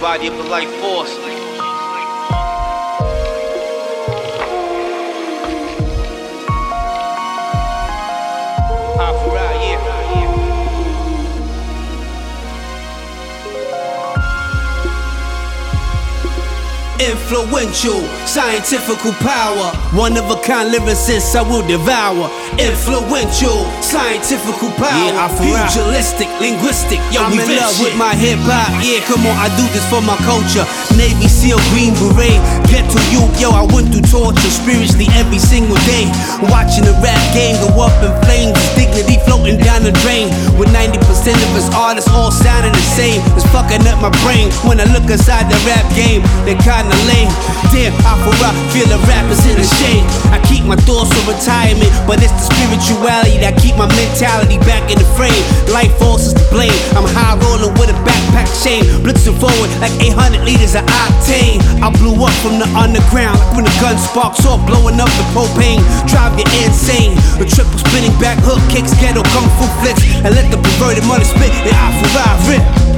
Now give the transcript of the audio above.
body of a life force. Afu-Ra, yeah. Influential, scientifical power. One of a kind lyricist I will devour. Influential, scientifical power. Yeah, I. Pugilistic, linguistic. Yo, I'm in love with with my hip hop. Yeah, come on, I do this for my culture. Navy SEAL, Green Beret. Get to you, yo, I went through torture spiritually every single day. Watching the rap game go up in flames. Dignity floating down the drain. With 90% of us artists all sounding the same. It's fucking up my brain when I look inside the rap game. They kinda lame. Damn, I feel the rappers in the shade. I keep my thoughts keep my mentality back in the frame. Life forces to blame. I'm high rolling with a backpack chain, blitzing forward like 800 liters of octane. I blew up from the underground like when the gun sparks off, blowing up the propane. Drive you insane. The triple spinning back hook kicks, ghetto kung fu flicks, and let the perverted money spit and I for rip.